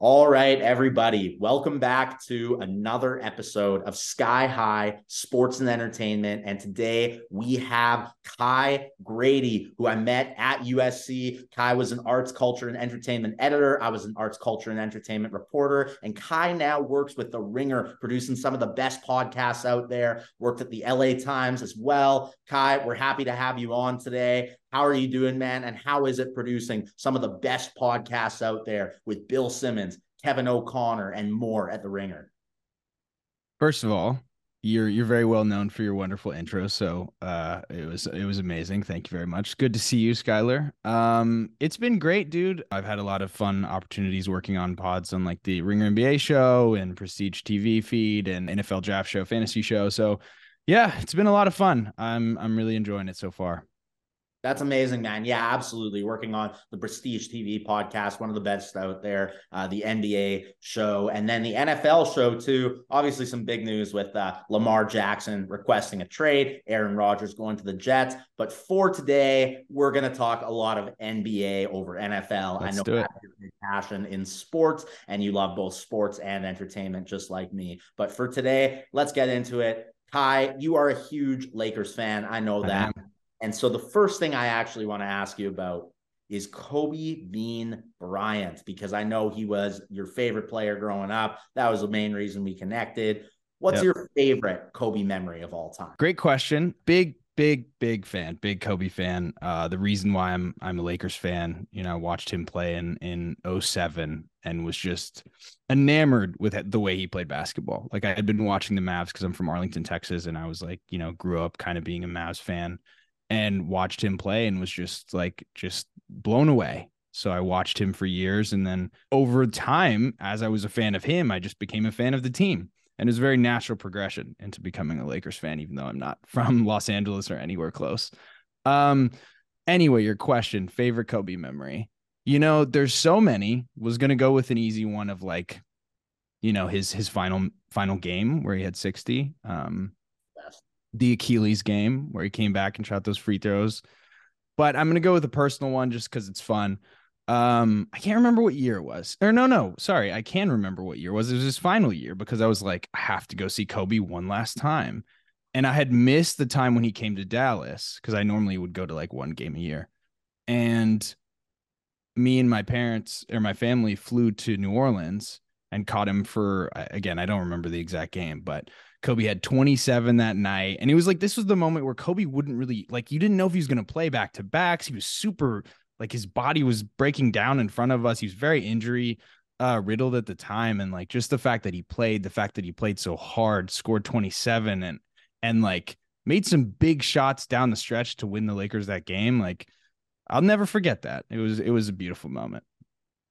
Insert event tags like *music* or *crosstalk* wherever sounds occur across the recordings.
All right, everybody, welcome back to another episode of Sky High Sports and Entertainment. And today we have Kai Grady, who I met at USC. Kai was an arts, culture, and entertainment editor. I was an arts, culture, and entertainment reporter. And Kai now works with The Ringer, producing some of the best podcasts out there, worked at the LA Times as well. Kai, we're happy to have you on today. How are you doing, man? And how is it producing some of the best podcasts out there with Bill Simmons, Kevin O'Connor, and more at The Ringer? First of all, you're you're very well known for your wonderful intro. So uh it was it was amazing. Thank you very much. Good to see you, Skylar. Um it's been great, dude. I've had a lot of fun opportunities working on pods on like the Ringer NBA show and Prestige TV feed and NFL draft show, fantasy show. So yeah, it's been a lot of fun. I'm I'm really enjoying it so far. That's amazing, man. Yeah, absolutely. Working on the Prestige TV podcast, one of the best out there, uh, the NBA show, and then the NFL show, too. Obviously, some big news with uh, Lamar Jackson requesting a trade, Aaron Rodgers going to the Jets. But for today, we're going to talk a lot of NBA over NFL. Let's I know do it. your passion in sports, and you love both sports and entertainment, just like me. But for today, let's get into it. Kai, you are a huge Lakers fan. I know that. am. And so the first thing I actually want to ask you about is Kobe Bean Bryant, because I know he was your favorite player growing up. That was the main reason we connected. What's Yep. your favorite Kobe memory of all time? Great question. Big, big, big fan. Big Kobe fan. Uh, the reason why I'm I'm a Lakers fan, you know, I watched him play in in 07 and was just enamored with the way he played basketball. Like I had been watching the Mavs because I'm from Arlington, Texas, and I was like, you know, grew up kind of being a Mavs fan and watched him play and was just like just blown away. So I watched him for years. And then over time, as I was a fan of him, I just became a fan of the team. And it was a very natural progression into becoming a Lakers fan, even though I'm not *laughs* from Los Angeles or anywhere close. Um, anyway, your question, favorite Kobe memory. You know, there's so many. Was gonna go with an easy one of like, you know, his his final final game where he had 60. Um. The Achilles game where he came back and shot those free throws. But I'm gonna go with a personal one just because it's fun. Um, I can't remember what year it was. Or no, no, sorry, I can remember what year it was. It was his final year because I was like, I have to go see Kobe one last time. And I had missed the time when he came to Dallas because I normally would go to like one game a year. And me and my parents or my family flew to New Orleans and caught him for again, I don't remember the exact game, but Kobe had 27 that night. And it was like this was the moment where Kobe wouldn't really like you didn't know if he was going to play back to backs. He was super like his body was breaking down in front of us. He was very injury uh riddled at the time and like just the fact that he played, the fact that he played so hard, scored 27 and and like made some big shots down the stretch to win the Lakers that game. Like I'll never forget that. It was it was a beautiful moment.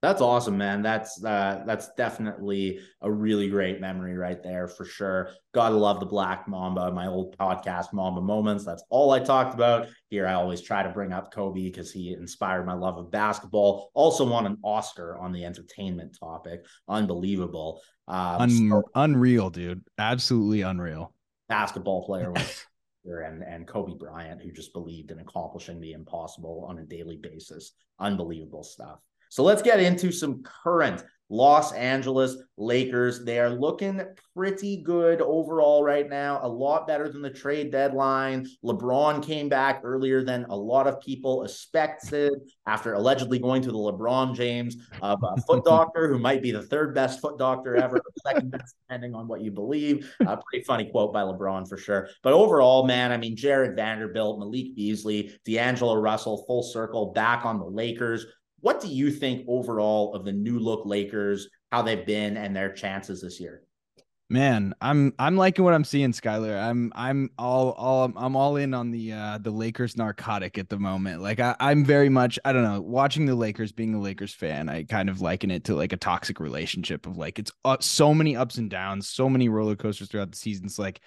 That's awesome, man. That's uh, that's definitely a really great memory right there for sure. Gotta love the Black Mamba, my old podcast, Mamba Moments. That's all I talked about here. I always try to bring up Kobe because he inspired my love of basketball. Also won an Oscar on the entertainment topic. Unbelievable. Um, Un- so unreal, dude. Absolutely unreal. basketball player was *laughs* and and Kobe Bryant, who just believed in accomplishing the impossible on a daily basis. Unbelievable stuff. So let's get into some current Los Angeles Lakers. They are looking pretty good overall right now, a lot better than the trade deadline. LeBron came back earlier than a lot of people expected after allegedly going to the LeBron James uh, foot *laughs* doctor, who might be the third best foot doctor ever, second best, depending on what you believe. A pretty funny quote by LeBron for sure. But overall, man, I mean, Jared Vanderbilt, Malik Beasley, D'Angelo Russell, full circle back on the Lakers. What do you think overall of the new look Lakers, how they've been and their chances this year? Man, I'm I'm liking what I'm seeing, Skylar. I'm I'm all all I'm all in on the uh the Lakers narcotic at the moment. Like I, I'm very much I don't know watching the Lakers, being a Lakers fan. I kind of liken it to like a toxic relationship of like it's uh, so many ups and downs, so many roller coasters throughout the season. It's like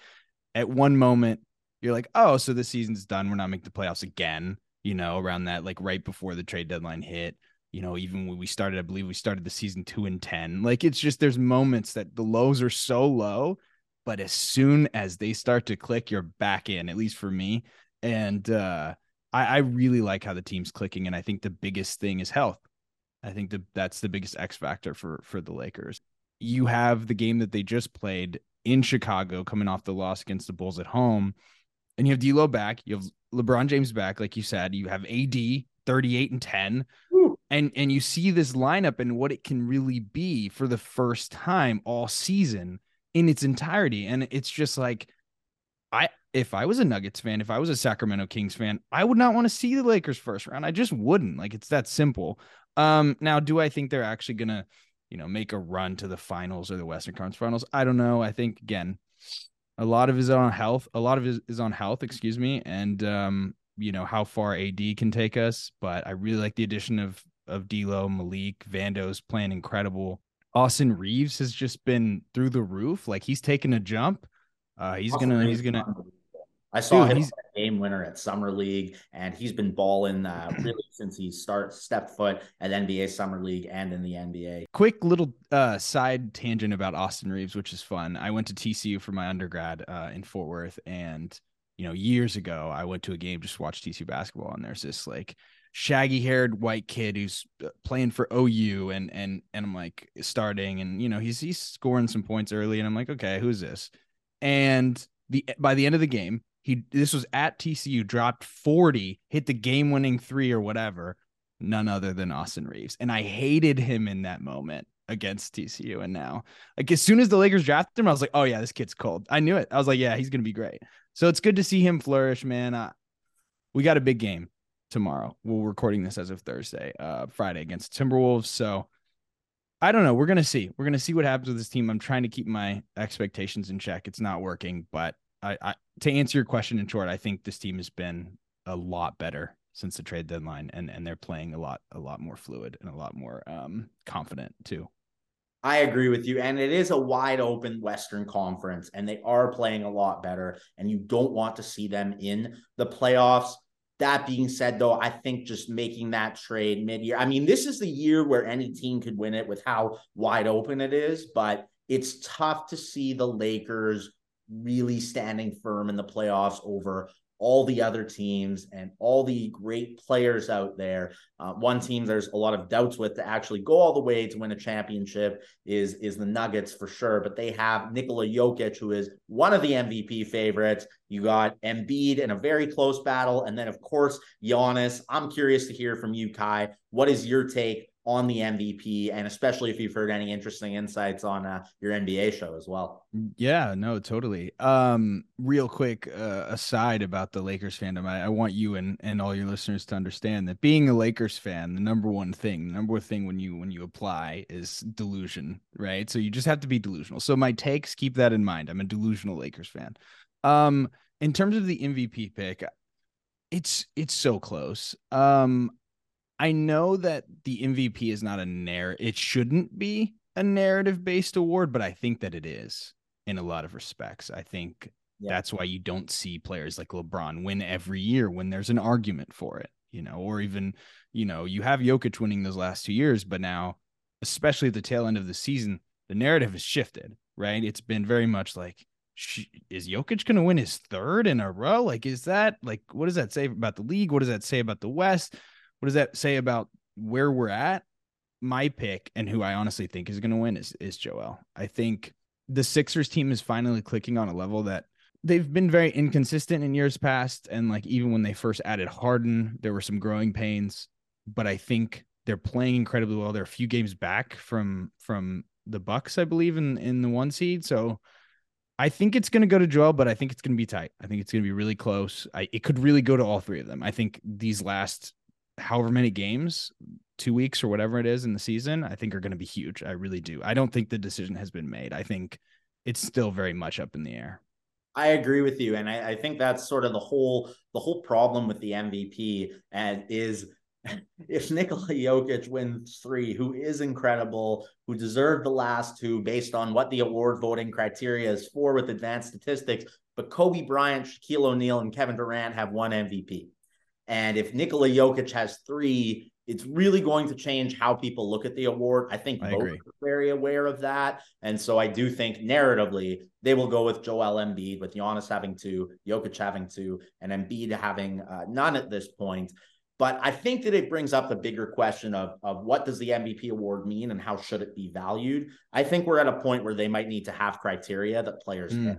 at one moment you're like, oh, so the season's done. We're not making the playoffs again. You know, around that like right before the trade deadline hit you know, even when we started, I believe we started the season two and 10. Like it's just there's moments that the lows are so low, but as soon as they start to click, you're back in, at least for me. And uh I, I really like how the team's clicking. And I think the biggest thing is health. I think that that's the biggest X factor for for the Lakers. You have the game that they just played in Chicago, coming off the loss against the Bulls at home, and you have D'Lo back. You have LeBron James back, like you said. You have AD 38 and 10. Woo. And and you see this lineup and what it can really be for the first time all season in its entirety. And it's just like I if I was a Nuggets fan, if I was a Sacramento Kings fan, I would not want to see the Lakers first round. I just wouldn't. Like it's that simple. Um now do I think they're actually to, you know, make a run to the finals or the Western Conference finals? I don't know. I think again, a lot of it is on health. A lot of it is on health, excuse me, and um you know how far AD can take us, but I really like the addition of of D'Lo, Malik, Vando's playing incredible. Austin Reaves has just been through the roof. Like he's taking a jump. Uh, he's Austin gonna he's gonna I saw Dude, him game winner at summer league, and he's been balling uh, *clears throat* really since he start stepped foot at NBA summer league and in the NBA. Quick little uh, side tangent about Austin Reaves, which is fun. I went to TCU for my undergrad uh, in Fort Worth, and you know, years ago, I went to a game just to watch TCU basketball, and there's this like shaggy haired white kid who's uh, playing for OU, and and and I'm like starting, and you know, he's he's scoring some points early, and I'm like, okay, who's this? And the by the end of the game, he this was at TCU, dropped 40, hit the game winning three or whatever. None other than Austin Reaves. and I hated him in that moment against TCU. And now, like as soon as the Lakers drafted him, I was like, oh yeah, this kid's cold. I knew it. I was like, yeah, he's gonna be great. So it's good to see him flourish, man. Uh, we got a big game tomorrow. We're recording this as of Thursday, uh, Friday against Timberwolves. So I don't know. We're gonna see. We're gonna see what happens with this team. I'm trying to keep my expectations in check. It's not working, but I, I to answer your question in short, I think this team has been a lot better since the trade deadline, and and they're playing a lot a lot more fluid and a lot more um confident too. I agree with you. And it is a wide open Western Conference, and they are playing a lot better. And you don't want to see them in the playoffs. That being said, though, I think just making that trade mid year, I mean, this is the year where any team could win it with how wide open it is, but it's tough to see the Lakers really standing firm in the playoffs over all the other teams and all the great players out there. Uh, one team there's a lot of doubts with to actually go all the way to win a championship is is the Nuggets for sure. But they have Nikola Jokic, who is one of the MVP favorites. You got Embiid in a very close battle, and then of course Giannis. I'm curious to hear from you, Kai. What is your take on the MVP, and especially if you've heard any interesting insights on uh, your NBA show as well. Yeah, no, totally. Um, real quick uh, aside about the Lakers fandom, I, I, want you and and all your listeners to understand that being a Lakers fan, the number one thing, the number one thing when you when you apply is delusion, right? So you just have to be delusional. So my takes, keep that in mind. I'm a delusional Lakers fan. Um, in terms of the MVP pick, it's it's so close. Um, I know that the MVP is not a narrative. It shouldn't be a narrative based award, but I think that it is in a lot of respects. I think yeah. that's why you don't see players like LeBron win every year when there's an argument for it, you know, or even, you know, you have Jokic winning those last two years, but now, especially at the tail end of the season, the narrative has shifted, right? It's been very much like, is Jokic going to win his third in a row? Like, is that like, what does that say about the league? What does that say about the West? What does that say about where we're at? My pick and who I honestly think is going to win is is Joel. I think the Sixers team is finally clicking on a level that they've been very inconsistent in years past and like even when they first added Harden, there were some growing pains, but I think they're playing incredibly well. They're a few games back from from the Bucks, I believe, in in the one seed. So I think it's going to go to Joel, but I think it's going to be tight. I think it's going to be really close. I, it could really go to all three of them. I think these last however many games, two weeks or whatever it is in the season, I think are going to be huge. I really do. I don't think the decision has been made. I think it's still very much up in the air. I agree with you, and I, I think that's sort of the whole the whole problem with the MVP and is *laughs* if Nikola Jokic wins three, who is incredible, who deserved the last two based on what the award voting criteria is for with advanced statistics, but Kobe Bryant, Shaquille O'Neal, and Kevin Durant have one MVP. And if Nikola Jokic has three, it's really going to change how people look at the award. I think I both agree. are very aware of that. And so I do think narratively, they will go with Joel Embiid, with Giannis having two, Jokic having two, and Embiid having uh, none at this point. But I think that it brings up the bigger question of, of what does the MVP award mean and how should it be valued? I think we're at a point where they might need to have criteria that players mm.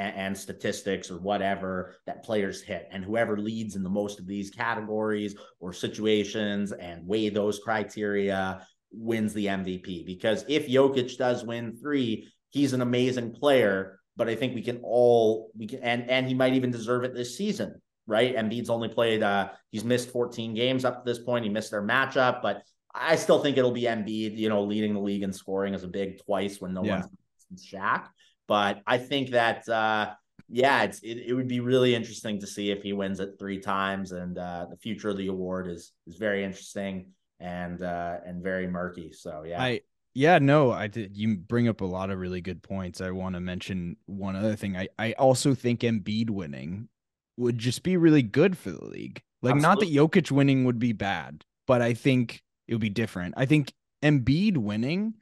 And, and statistics or whatever that players hit. And whoever leads in the most of these categories or situations and weigh those criteria wins the MVP. Because if Jokic does win three, he's an amazing player. But I think we can all we can and and he might even deserve it this season right? Embiid's only played, uh, he's missed 14 games up to this point. He missed their matchup, but I still think it'll be Embiid, you know, leading the league in scoring as a big twice when no yeah. one's Shaq. But I think that, uh, yeah, it's it, it would be really interesting to see if he wins it three times, and uh, the future of the award is is very interesting and uh, and very murky. So yeah, I yeah no I did. You bring up a lot of really good points. I want to mention one other thing. I I also think Embiid winning would just be really good for the league. Like, Absolutely. not that Jokic winning would be bad, but I think it would be different. I think Embiid winning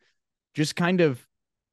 just kind of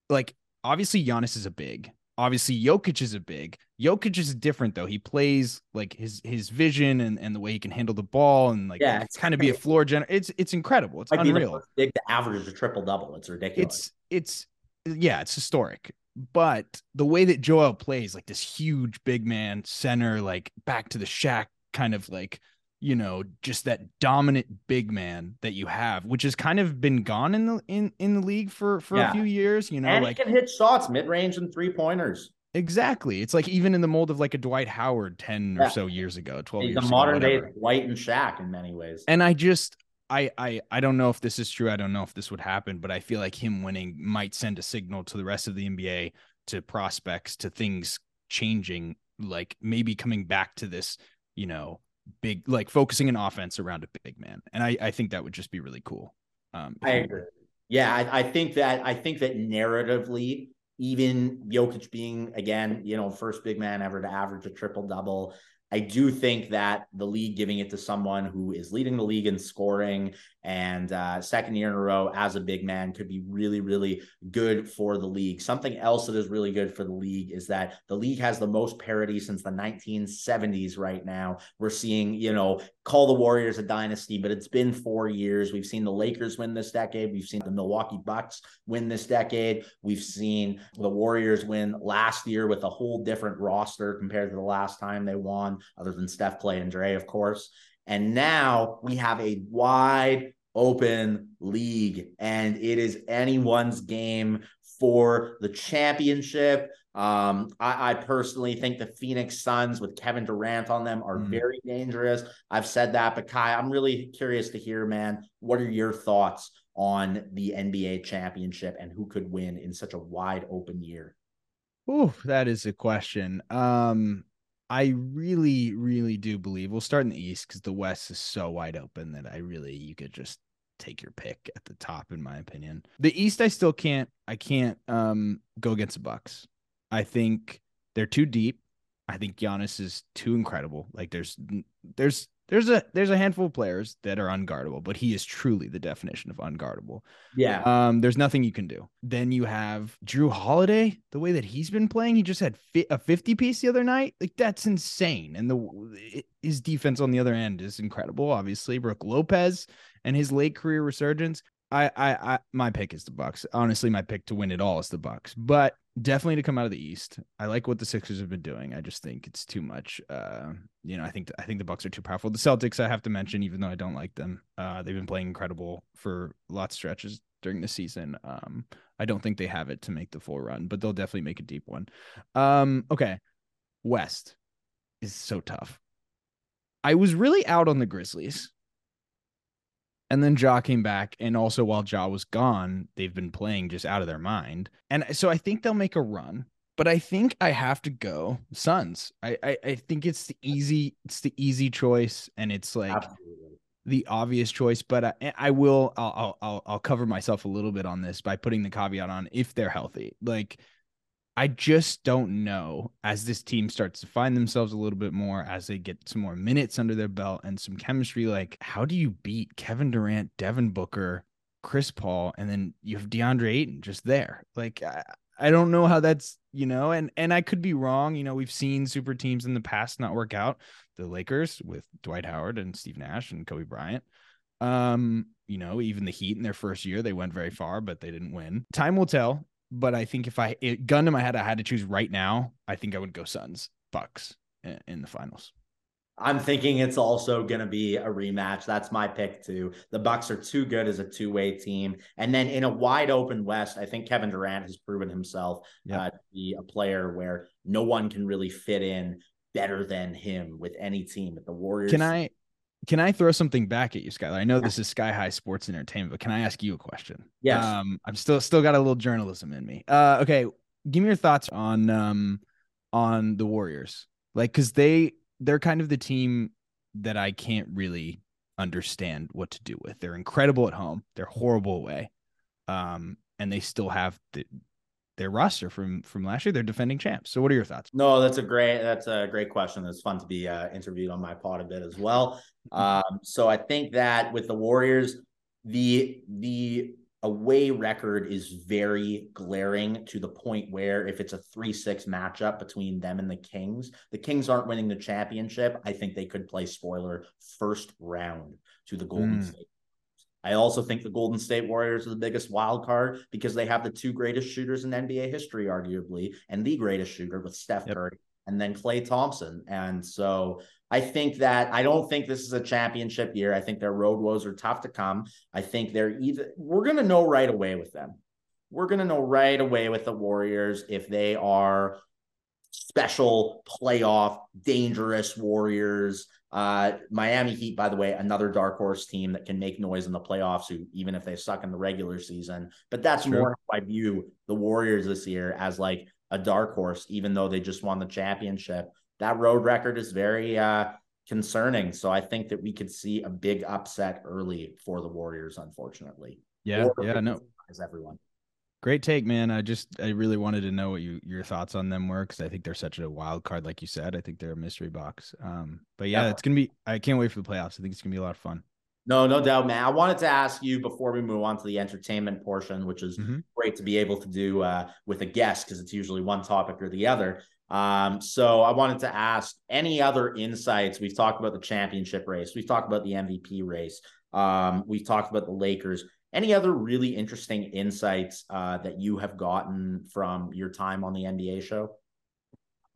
like obviously Giannis is a big. Obviously, Jokic is a big. Jokic is different though. He plays like his his vision and, and the way he can handle the ball and like yeah, it's kind of be a floor gen. It's it's incredible. It's unreal. Big the average a triple double. It's ridiculous. It's it's yeah, it's historic but the way that Joel plays, like this huge big man center, like back to the Shaq kind of like, you know, just that dominant big man that you have, which has kind of been gone in the in in the league for for yeah. a few years. You know, and like he can hit shots, mid range and three pointers. Exactly. It's like even in the mold of like a Dwight Howard 10 yeah. or so years ago, 12 He's years a modern day Dwight and Shaq in many ways. And I just I, I I don't know if this is true. I don't know if this would happen, but I feel like him winning might send a signal to the rest of the NBA, to prospects, to things changing, like maybe coming back to this, you know, big like focusing an offense around a big man. And I, I think that would just be really cool. Um, I agree. Yeah, I, I think that I think that narratively, even Jokic being again, you know, first big man ever to average a triple double, I do think that the league giving it to someone who is leading the league in scoring and uh, second year in a row as a big man could be really, really good for the league. Something else that is really good for the league is that the league has the most parity since the 1970s right now. We're seeing, you know, call the Warriors a dynasty, but it's been four years. We've seen the Lakers win this decade. We've seen the Milwaukee Bucks win this decade. We've seen the Warriors win last year with a whole different roster compared to the last time they won, other than Steph, Klay, and Dre, of course. And now we have a wide open league, and it is anyone's game for the championship. Um, I, I, personally think the Phoenix Suns with Kevin Durant on them are mm. very dangerous. I've said that, but Kai, I'm really curious to hear, man, what are your thoughts on the NBA championship and who could win in such a wide open year? Oh, that is a question. Um, I really, really do believe we'll start in the East because the West is so wide open that I really you could just take your pick at the top, in my opinion. The East, I still can't. I can't um go against the Bucks. I think they're too deep. I think Giannis is too incredible. Like there's there's there's a there's a handful of players that are unguardable, but he is truly the definition of unguardable. Yeah. Um, there's nothing you can do. Then you have Jrue Holiday, the way that he's been playing. He just had fi- a 50 piece the other night. Like that's insane. And the his defense on the other end is incredible. Obviously, Brook Lopez and his late career resurgence. I, I, I, my pick is the Bucks. Honestly, my pick to win it all is the Bucks. But definitely to come out of the East. I like what the Sixers have been doing. I just think it's too much. Uh, you know, I think I think the Bucks are too powerful. The Celtics, I have to mention, even though I don't like them, uh, they've been playing incredible for lots of stretches during the season. Um, I don't think they have it to make the full run, but they'll definitely make a deep one. Um, okay, West is so tough. I was really out on the Grizzlies. And then Ja came back. And also, while Ja was gone, they've been playing just out of their mind. And so I think they'll make a run. But I think I have to go Suns. I, I, I think it's the easy it's the easy choice, and it's like Absolutely. the obvious choice. But I, I will I'll, I'll I'll cover myself a little bit on this by putting the caveat on if they're healthy. Like I just don't know as this team starts to find themselves a little bit more, as they get some more minutes under their belt and some chemistry. Like, how do you beat Kevin Durant, Devin Booker, Chris Paul, and then you have DeAndre Ayton just there? Like, I, I don't know how that's you know, and and I could be wrong. You know, we've seen super teams in the past not work out. The Lakers with Dwight Howard and Steve Nash and Kobe Bryant. Um, you know, even the Heat in their first year, they went very far, but they didn't win. Time will tell. But I think if I it, gun to my head, I had to choose right now. I think I would go Suns Bucks in, in the finals. I'm thinking it's also going to be a rematch. That's my pick too. The Bucks are too good as a two-way team, and then in a wide open West, I think Kevin Durant has proven himself yep. uh, to be a player where no one can really fit in better than him with any team. At the Warriors, can I can I throw something back at you, Skylar? I know this is Sky High Sports Entertainment, but can I ask you a question? Yes. Um, I'm still still got a little journalism in me. Uh, okay, give me your thoughts on um on the Warriors, like because they they're kind of the team that I can't really understand what to do with. They're incredible at home. They're horrible away. Um, and they still have the, their roster from from last year. They're defending champs. So, what are your thoughts? No, that's a great that's a great question. It's fun to be uh, interviewed on my pod a bit as well. *laughs* Um, so, I think that with the Warriors, the the away record is very glaring to the point where if it's a 3-6 matchup between them and the Kings, the Kings aren't winning the championship. I think they could play spoiler first round to the Golden mm. State. I also think the Golden State Warriors are the biggest wild card because they have the two greatest shooters in NBA history, arguably, and the greatest shooter with Steph yep. Curry and then Klay Thompson. And so I think that I don't think this is a championship year. I think their road woes are tough to come. I think they're either we're going to know right away with them. We're going to know right away with the Warriors if they are special playoff dangerous Warriors. Uh, Miami Heat, by the way, another dark horse team that can make noise in the playoffs, who even if they suck in the regular season. But that's True. more how I view the Warriors this year as like a dark horse, even though they just won the championship that road record is very uh, concerning. So I think that we could see a big upset early for the Warriors, unfortunately. Yeah, or yeah, no, as everyone. Great take, man. I just I really wanted to know what you your thoughts on them were because I think they're such a wild card, like you said. I think they're a mystery box. Um, but yeah, yeah, it's gonna be. I can't wait for the playoffs. I think it's gonna be a lot of fun. No, no doubt, man. I wanted to ask you before we move on to the entertainment portion, which is mm-hmm. great to be able to do uh, with a guest because it's usually one topic or the other. Um, so I wanted to ask any other insights. We've talked about the championship race, we've talked about the MVP race, um, we've talked about the Lakers. Any other really interesting insights uh, that you have gotten from your time on the NBA show?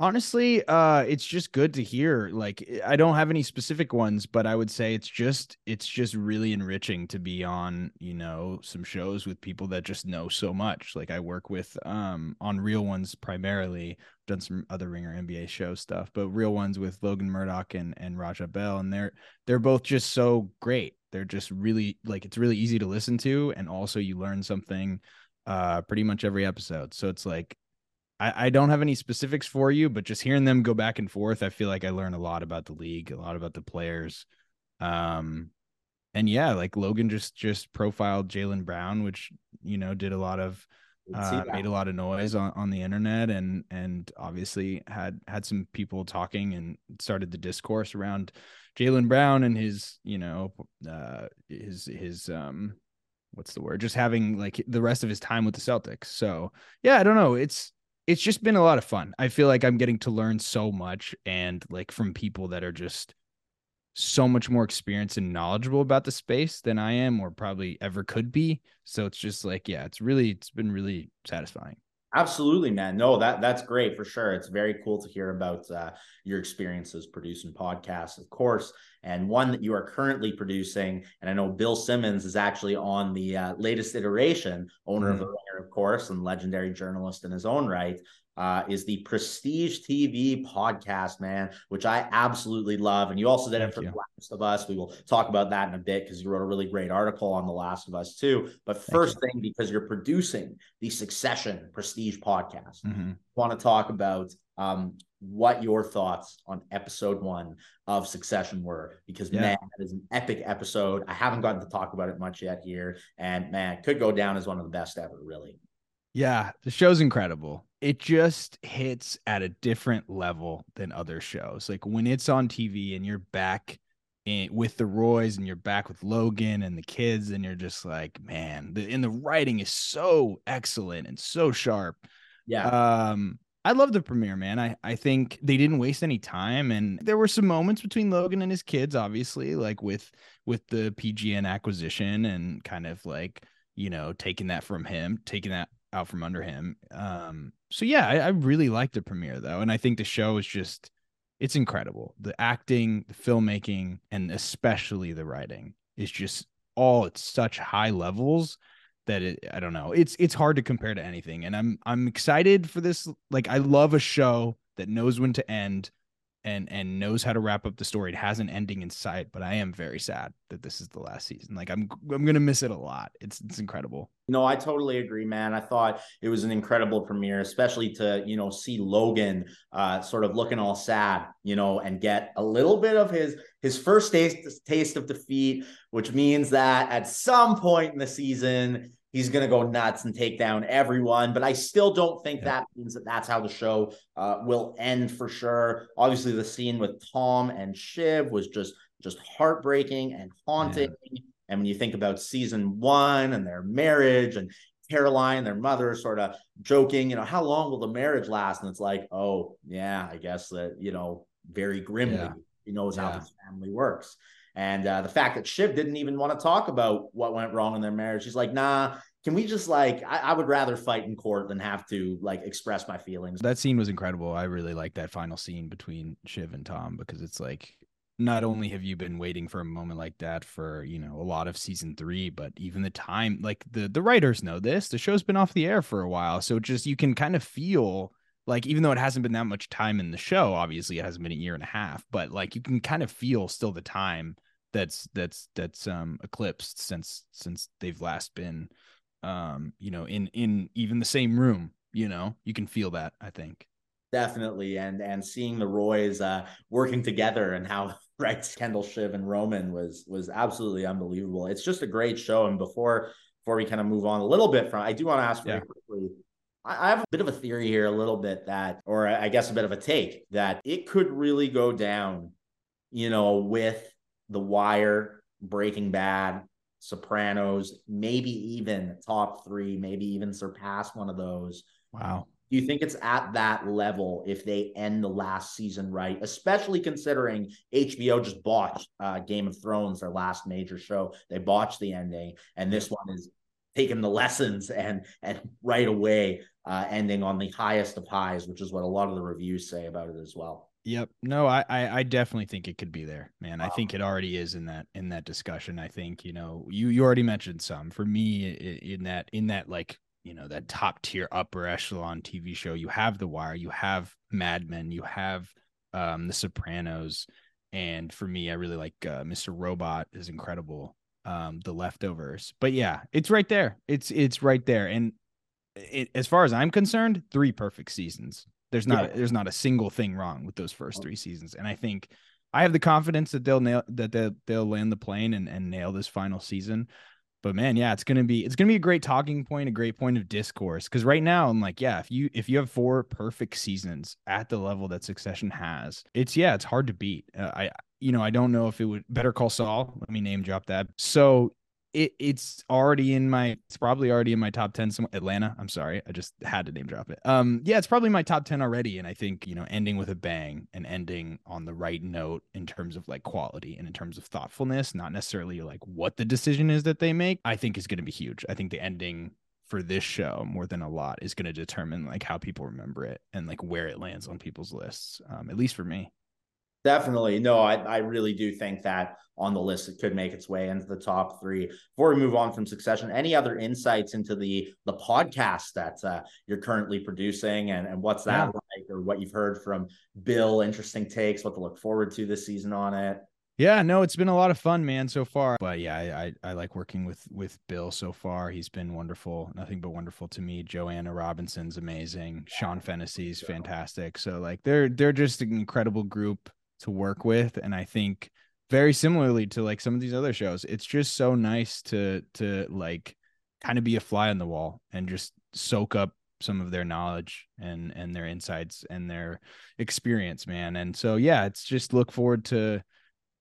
Honestly, uh, it's just good to hear. Like, I don't have any specific ones, but I would say it's just it's just really enriching to be on, you know, some shows with people that just know so much. Like, I work with um on real ones primarily. Done some other Ringer NBA show stuff, but real ones with Logan Murdock and and Raja Bell, and they're they're both just so great. They're just really like it's really easy to listen to, and also you learn something uh pretty much every episode. So it's like I, I don't have any specifics for you, but just hearing them go back and forth, I feel like I learn a lot about the league, a lot about the players. Um, and yeah, like Logan just just profiled Jaylen Brown, which you know did a lot of uh, made a lot of noise on, on the internet and and obviously had had some people talking and started the discourse around Jaylen Brown and his you know uh his his um what's the word just having like the rest of his time with the Celtics. So yeah, I don't know. It's it's just been a lot of fun. I feel like I'm getting to learn so much and like from people that are just so much more experienced and knowledgeable about the space than I am or probably ever could be. So it's just like, yeah, it's really it's been really satisfying. Absolutely, man. No, that that's great for sure. It's very cool to hear about uh, your experiences producing podcasts, of course, and one that you are currently producing. And I know Bill Simmons is actually on the uh, latest iteration, owner mm-hmm. of the of course, and legendary journalist in his own right uh, is the Prestige TV podcast, man, which I absolutely love. And you also did it for. The Last of Us. We will talk about that in a bit because you wrote a really great article on The Last of Us too. But first thing, because you're producing the Succession Prestige podcast, mm-hmm. want to talk about um, what your thoughts on episode one of Succession were, because yeah. man, that is an epic episode. I haven't gotten to talk about it much yet here, and man, could go down as one of the best ever, really. Yeah, the show's incredible. It just hits at a different level than other shows. Like when it's on TV and you're back in, with the Roys and you're back with Logan and the kids, and you're just like, man, the and the writing is so excellent and so sharp. Yeah. Um, I love the premiere, man. I, I think they didn't waste any time, and there were some moments between Logan and his kids, obviously, like with with the PGM acquisition and kind of like you know taking that from him, taking that out from under him. Um, so yeah, I, I really like the premiere though, and I think the show is just it's incredible. The acting, the filmmaking, and especially the writing is just all at such high levels that it, I don't know. It's it's hard to compare to anything. And I'm I'm excited for this. Like I love a show that knows when to end and and knows how to wrap up the story. It has an ending in sight, but I am very sad that this is the last season. Like I'm I'm gonna miss it a lot. It's it's incredible. No, I totally agree, man. I thought it was an incredible premiere, especially to you know see Logan uh, sort of looking all sad, you know, and get a little bit of his his first taste taste of defeat, which means that at some point in the season he's going to go nuts and take down everyone. But I still don't think yeah. that means that that's how the show uh, will end for sure. Obviously, the scene with Tom and Shiv was just just heartbreaking and haunting. Yeah. And when you think about season one and their marriage and Caroline, their mother, sort of joking, you know, how long will the marriage last? And it's like, oh yeah, I guess that you know, very grimly, yeah. he knows how this family works. And uh, the fact that Shiv didn't even want to talk about what went wrong in their marriage. She's like, nah, can we just like, I, I, would rather fight in court than have to like express my feelings. That scene was incredible. I really like that final scene between Shiv and Tom because it's like, not only have you been waiting for a moment like that for you know a lot of season three but even the time like the the writers know this the show's been off the air for a while so just you can kind of feel like even though it hasn't been that much time in the show obviously it hasn't been a year and a half but like you can kind of feel still the time that's that's that's um eclipsed since since they've last been um you know in in even the same room you know? You can feel that i think. Definitely and and seeing the roys uh working together and how *laughs* right kendall shiv and roman was was absolutely unbelievable. It's just a great show and before before we kind of move on a little bit from i do want to ask very yeah. quickly I have a bit of a theory here, a little bit that, or I guess a bit of a take that it could really go down, you know, with the Wire, Breaking Bad, Sopranos, maybe even top three, maybe even surpass one of those. Wow. Do you think it's at that level if they end the last season right, especially considering HBO just botched uh, Game of Thrones, their last major show? They botched the ending, and this one is taking the *laughs* lessons and and right away uh, ending on the highest of highs, which is what a lot of the reviews say about it as well. Yep. No, I, I, I definitely think it could be there, man. Wow. I think it already is in that in that discussion. I think you know you you already mentioned some for me in that in that like you know that top tier upper echelon TV show. You have The Wire, you have Mad Men, you have um The Sopranos, and for me, I really like uh, Mr. Robot is incredible. Um, The Leftovers, but yeah, it's right there. It's it's right there, and it, as far as I'm concerned, three perfect seasons there's not yeah. there's not a single thing wrong with those first three seasons, and I think I have the confidence that they'll nail that they'll, they'll land the plane and, and nail this final season. But man, yeah, it's gonna be it's gonna be a great talking point, a great point of discourse. Because right now, I'm like, yeah, if you if you have four perfect seasons at the level that Succession has, it's yeah, it's hard to beat. Uh, I you know I don't know if it would Better Call Saul. Let me name drop that. So it it's already in my it's probably already in my top 10 some Atlanta I'm sorry I just had to name drop it. Um yeah it's probably my top 10 already and I think you know ending with a bang and ending on the right note in terms of like quality and in terms of thoughtfulness not necessarily like what the decision is that they make I think is going to be huge. I think the ending for this show more than a lot is going to determine like how people remember it and like where it lands on people's lists um at least for me Definitely. No, I, I really do think that on the list it could make its way into the top three. Before we move on from Succession, any other insights into the the podcast that uh, you're currently producing and, and what's that yeah. like or what you've heard from Bill, interesting takes, what to look forward to this season on it? Yeah, no, it's been a lot of fun, man, so far. But yeah, I, I, I like working with with Bill so far. He's been wonderful, nothing but wonderful to me. Joanna Robinson's amazing. Sean Fennessey's fantastic. So like they're they're just an incredible group to work with and i think very similarly to like some of these other shows it's just so nice to to like kind of be a fly on the wall and just soak up some of their knowledge and and their insights and their experience man and so yeah it's just look forward to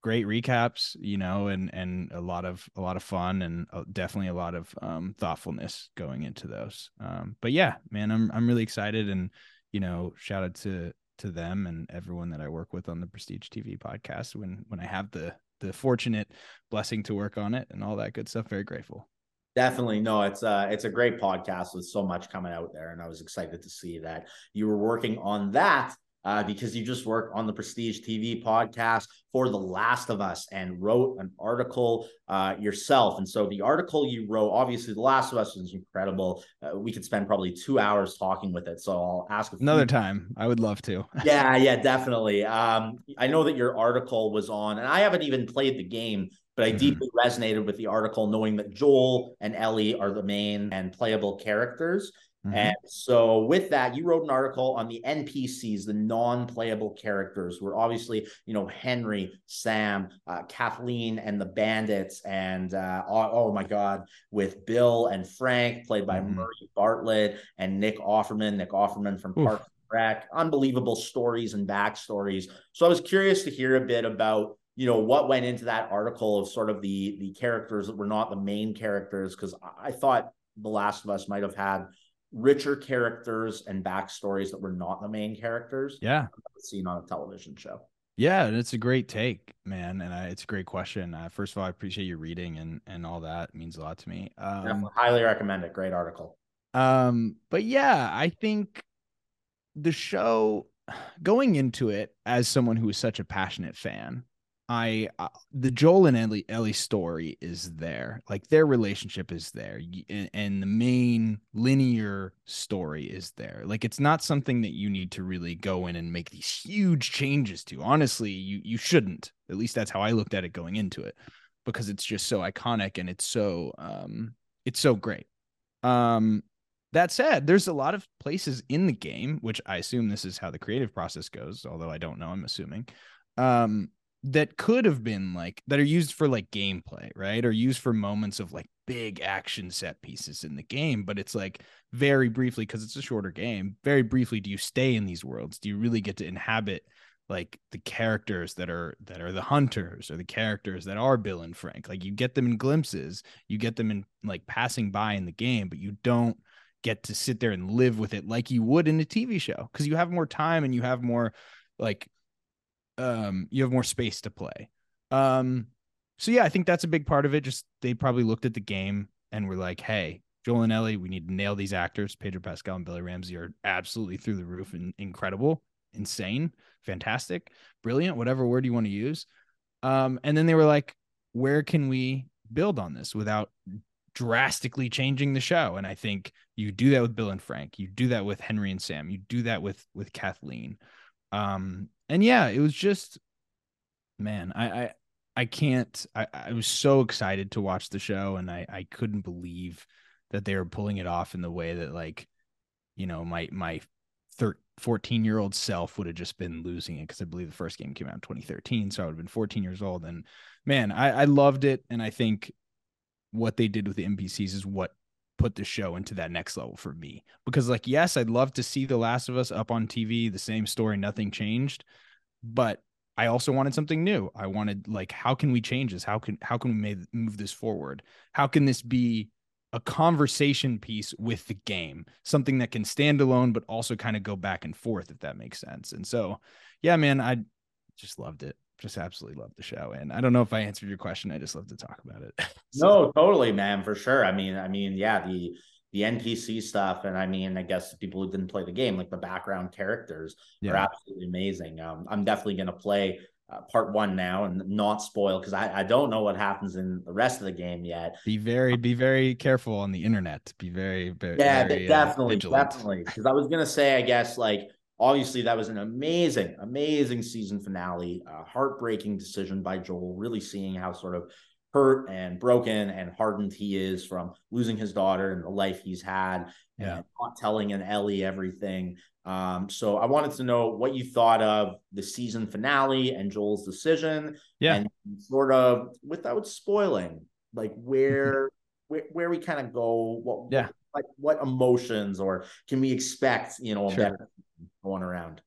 great recaps, you know, and and a lot of a lot of fun and uh, definitely a lot of um, thoughtfulness going into those. Um, but yeah, man, I'm I'm really excited and you know, shout out to to them and everyone that I work with on the Prestige TV podcast when when I have the the fortunate blessing to work on it and all that good stuff. Very grateful. Definitely. No, it's uh it's a great podcast with so much coming out there. And I was excited to see that you were working on that uh, because you just worked on the Prestige TV podcast for The Last of Us and wrote an article uh, yourself. And so the article you wrote, obviously, The Last of Us is incredible. Uh, we could spend probably two hours talking with it. So I'll ask another time. I would love to. *laughs* yeah, yeah, definitely. Um, I know that your article was on, and I haven't even played the game. But I mm-hmm. deeply resonated with the article, knowing that Joel and Ellie are the main and playable characters. Mm-hmm. And so, with that, you wrote an article on the NPCs, the non-playable characters, where obviously, you know, Henry, Sam, uh, Kathleen, and the bandits, and uh, oh, oh, my God, with Bill and Frank, played by mm-hmm. Murray Bartlett, and Nick Offerman, Nick Offerman from Park Rec, unbelievable stories and backstories. So, I was curious to hear a bit about you know what went into that article of sort of the the characters that were not the main characters because I thought The Last of Us might have had richer characters and backstories that were not the main characters. Yeah, seen on a television show. Yeah, and it's a great take, man, and I, it's a great question. Uh, first of all, I appreciate your reading and and all that it means a lot to me. Um, highly recommend it. Great article. Um, but yeah, I think the show *sighs* going into it as someone who is such a passionate fan I uh, the Joel and Ellie Ellie story is there. Like their relationship is there and, and, the main linear story is there. Like it's not something that you need to really go in and make these huge changes to. Honestly, you you shouldn't. At least that's how I looked at it going into it because it's just so iconic and it's so um it's so great. Um that said, there's a lot of places in the game, which I assume this is how the creative process goes, although I don't know, I'm assuming. Um, that could have been like that are used for like gameplay, right? Or used for moments of like big action set pieces in the game, but it's like very briefly because it's a shorter game. Very briefly, do you stay in these worlds? Do you really get to inhabit like the characters that are that are the hunters or the characters that are Bill and Frank? Like you get them in glimpses, you get them in like passing by in the game, but you don't get to sit there and live with it like you would in a TV show because you have more time and you have more like um you have more space to play. Um so yeah, I think that's a big part of it. Just they probably looked at the game and were like, hey, Joel and Ellie, we need to nail these actors. Pedro Pascal and Bella Ramsey are absolutely through the roof and incredible, insane, fantastic, brilliant, whatever word you want to use. Um, and then they were like, where can we build on this without drastically changing the show? And I think you do that with Bill and Frank, you do that with Henry and Sam, you do that with with Kathleen. Um, and yeah, it was just, man, I, I, I can't. I, I was so excited to watch the show, and I, I couldn't believe that they were pulling it off in the way that, like, you know, my my 13, 14 year old self would have just been losing it because I believe the first game came out in 2013. So I would have been 14 years old. And man, I, I loved it. And I think what they did with the NPCs is what put the show into that next level for me. Because, like, yes, I'd love to see The Last of Us up on TV, the same story, nothing changed. But I also wanted something new. I wanted like, how can we change this? How can how can we move this forward? How can this be a conversation piece with the game, something that can stand alone, but also kind of go back and forth, if that makes sense. And so, yeah, man, I just loved it just absolutely love the show. And I don't know if I answered your question. I just love to talk about it. *laughs* so. No, totally, man, for sure. I mean, I mean, yeah, the the NPC stuff, and I mean, I guess people who didn't play the game, like the background characters, yeah. are absolutely amazing. Um, I'm definitely gonna play uh, part one now and not spoil because I, I don't know what happens in the rest of the game yet. Be very be very careful on the internet. Be very very yeah, very, definitely uh, definitely because I was gonna say I guess like Obviously, that was an amazing, amazing season finale. A heartbreaking decision by Joel, really seeing how sort of hurt and broken and hardened he is from losing his daughter and the life he's had yeah. and not telling an Ellie everything. Um, so I wanted to know what you thought of the season finale and Joel's decision. Yeah. And sort of without spoiling, like where where, where we kind of go, what yeah, like what emotions or can we expect, you know, sure going around?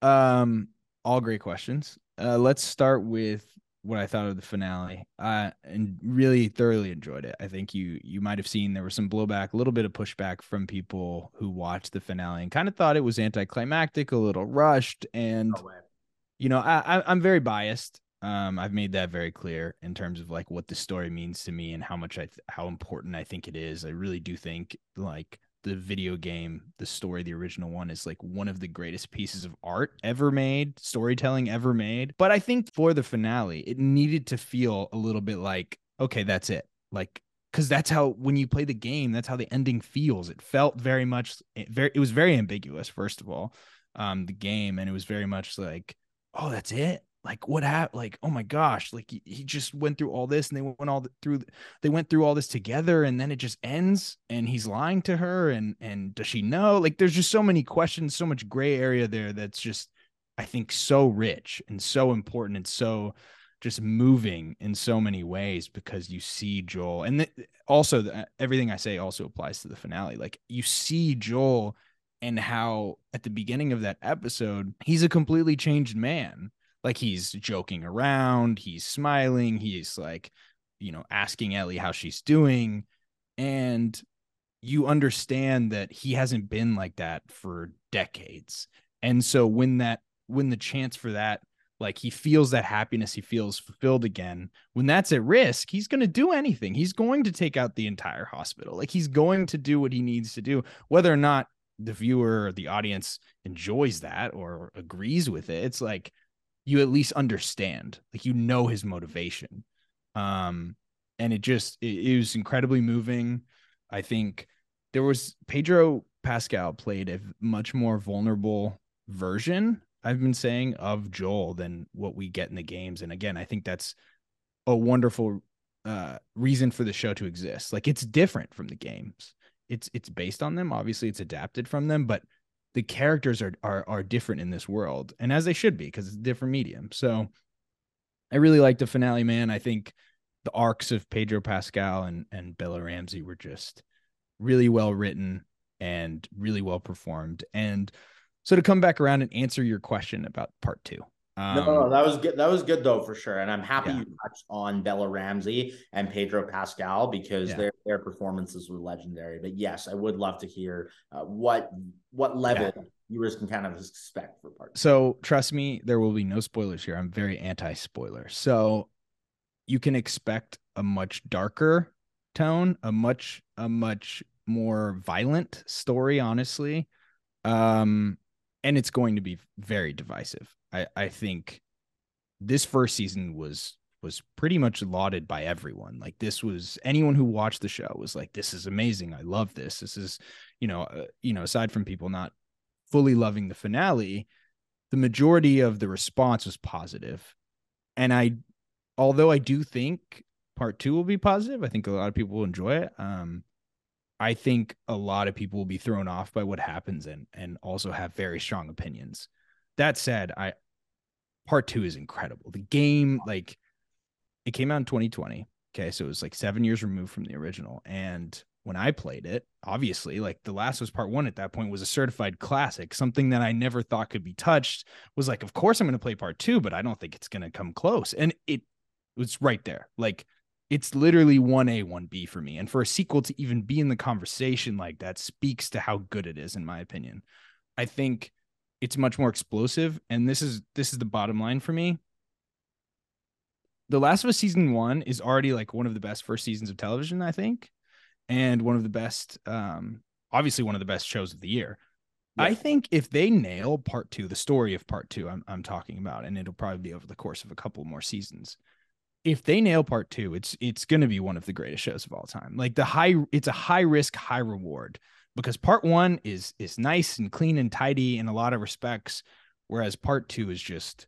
Um, all great questions. Uh, let's start with what I thought of the finale. Uh, and really thoroughly enjoyed it. I think you you might have seen there was some blowback, a little bit of pushback from people who watched the finale and kind of thought it was anticlimactic, a little rushed, and No you know, I, I I'm very biased. Um, I've made that very clear in terms of like what the story means to me and how much I th- how important I think it is. I really do think like the video game, the story, the original one is like one of the greatest pieces of art ever made, storytelling ever made. But I think for the finale, it needed to feel a little bit like, okay, that's it. Like, because that's how when you play the game, that's how the ending feels. It felt very much it very it was very ambiguous, first of all, um, the game, and it was very much like, oh, that's it like what happened like oh my gosh like he, he just went through all this and they went all the, through they went through all this together and then it just ends and he's lying to her and and does she know? Like there's just so many questions so much gray area there that's just i think so rich and so important and so just moving in so many ways because you see joel and th- also the, uh, everything i say also applies to the finale. Like you see joel and how at the beginning of that episode he's a completely changed man like he's joking around, he's smiling, he's like, you know, asking Ellie how she's doing. And you understand that he hasn't been like that for decades. And so when that, when the chance for that, like he feels that happiness, he feels fulfilled again. When that's at risk, he's going to do anything. He's going to take out the entire hospital. Like he's going to do what he needs to do, whether or not the viewer or the audience enjoys that or agrees with it. It's like, you at least understand like you know his motivation. Um and it just it, it, was incredibly moving. I think there was pedro pascal played a much more vulnerable version i've been saying of joel than what we get in the games. And again i think that's a wonderful uh reason for the show to exist. Like it's different from the games. It's it's based on them. Obviously it's adapted from them but the characters are are are different in this world, and as they should be because it's a different medium. So I really like the finale, man. I think the arcs of Pedro Pascal and and Bella Ramsey were just really well written and really well performed. And so to come back around and answer your question about part two, um, no, no, that was good. That was good though for sure. And I'm happy yeah. you touched on Bella Ramsey and Pedro Pascal because yeah. their their performances were legendary. But yes, I would love to hear uh, what what level yeah. viewers can kind of expect for part. So trust me, there will be no spoilers here. I'm very anti spoiler. So you can expect a much darker tone, a much a much more violent story, honestly. Um, and it's going to be very divisive. I, I think this first season was was pretty much lauded by everyone. Like this was anyone who watched the show was like, "This is amazing. I love this. This is, you know, uh, you know." Aside from people not fully loving the finale, the majority of the response was positive. and I, although I do think part two will be positive, I think a lot of people will enjoy it. Um, I think a lot of people will be thrown off by what happens and and also have very strong opinions. That said, I part two is incredible. The game, like, it came out in 2020. Okay, so it was like seven years removed from the original. And when I played it, obviously, like The Last of Us Part One at that point was a certified classic, something that I never thought could be touched. Was like, of course I'm going to play Part Two, but I don't think it's going to come close. And it was right there. Like, it's literally 1A, 1B for me. And for a sequel to even be in the conversation like that speaks to how good it is, in my opinion. I think it's much more explosive and this is this is the bottom line for me. The last of us season one is already like one of the best first seasons of television i think and one of the best um obviously one of the best shows of the year. Yeah. i think if they nail part two the story of part two I'm, I'm talking about and it'll probably be over the course of a couple more seasons if they nail part two it's it's going to be one of the greatest shows of all time. Like the high it's a high risk high reward because part one is is nice and clean and tidy in a lot of respects, whereas part two is just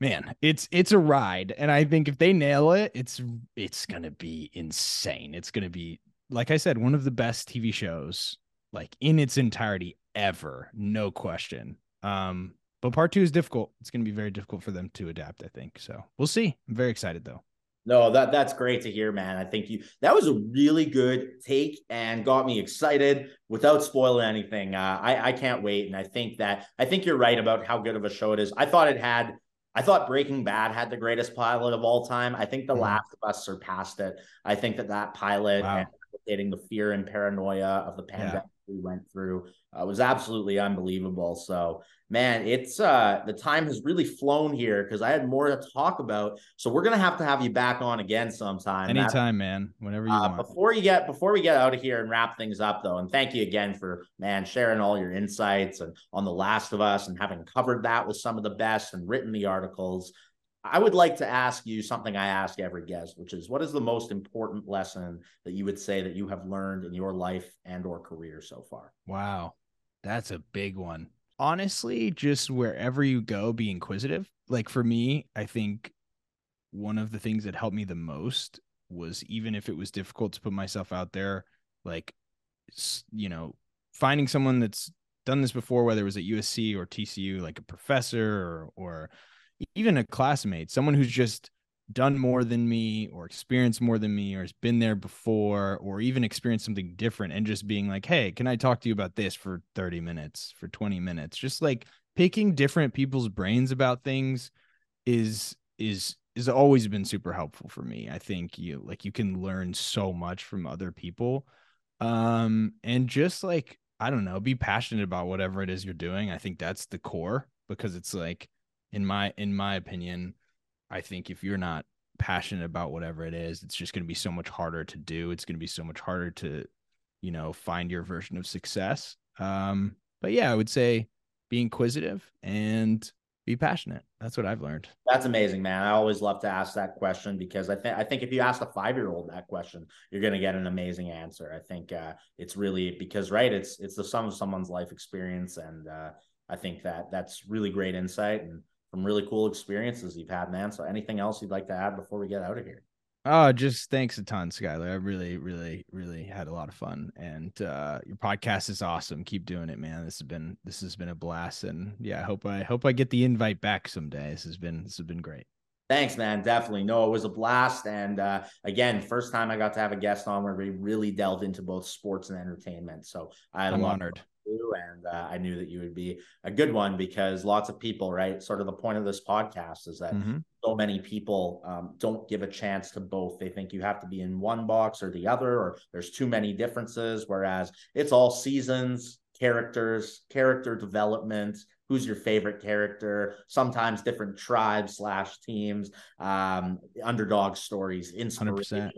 man, it's it's a ride. And I think if they nail it, it's it's gonna be insane. It's gonna be like I said, one of the best TV shows, like in its entirety ever, no question. Um, but part two is difficult. It's gonna be very difficult for them to adapt, I think. So we'll see. I'm very excited though. No, that that's great to hear, man. I think you that was a really good take and got me excited without spoiling anything. Uh, I I can't wait, and I think that I think you're right about how good of a show it is. I thought it had I thought Breaking Bad had the greatest pilot of all time. I think The mm. Last of Us surpassed it. I think that that pilot wow. and the fear and paranoia of the pandemic yeah. we went through uh, was absolutely unbelievable. So man, it's uh the time has really flown here because I had more to talk about. So we're gonna have to have you back on again sometime. Anytime, man. Whenever you uh, want. Before you get before we get out of here and wrap things up, though, and thank you again for man sharing all your insights and on The Last of Us and having covered that with some of the best and written the articles. I would like to ask you something I ask every guest, which is what is the most important lesson that you would say that you have learned in your life and or career so far? Wow. That's a big one honestly, just wherever you go, be inquisitive. Like for me, I think one of the things that helped me the most was even if it was difficult to put myself out there, like, you know, finding someone that's done this before, whether it was at USC or TCU, like a professor or, or even a classmate, someone who's just done more than me or experienced more than me or has been there before or even experienced something different and just being like hey can i talk to you about this for 30 minutes for 20 minutes? Just like picking different people's brains about things is is is always been super helpful for me i think you like you can learn so much from other people um and just like i don't know be passionate about whatever it is you're doing i think that's the core because it's like in my in my opinion I think if you're not passionate about whatever it is, it's just going to be so much harder to do. It's going to be so much harder to, you know, find your version of success. Um, but yeah, I would say be inquisitive and be passionate. That's what I've learned. That's amazing, man. I always love to ask that question because I think I think if you ask a five year old that question, you're going to get an amazing answer. I think uh, it's really because right, it's it's the sum of someone's life experience, and uh, I think that that's really great insight and some really cool experiences you've had, man. So anything else you'd like to add before we get out of here? Oh, just thanks a ton, Skylar. I really, really, really had a lot of fun. And uh your podcast is awesome. Keep doing it, man. This has been this has been a blast. And yeah, I hope I hope I get the invite back someday. This has been this has been great. Thanks, man. Definitely. No, it was a blast. And uh, again, first time I got to have a guest on where we really delved into both sports and entertainment. So I am honored and uh, I knew that you would be a good one because lots of people, right? Sort of the point of this podcast is that mm-hmm. so many people um, don't give a chance to both. They think you have to be in one box or the other, or there's too many differences. Whereas it's all seasons, characters, character development. Who's your favorite character? Sometimes different tribes slash teams, um, underdog stories, inspiration. 100%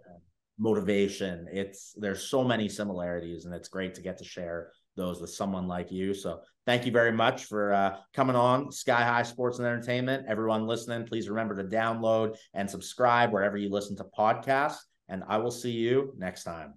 motivation it's there's so many similarities and it's great to get to share those with someone like you. So thank you very much for uh, coming on Sky High Sports and Entertainment. Everyone listening, please remember to download and subscribe wherever you listen to podcasts. And I will see you next time.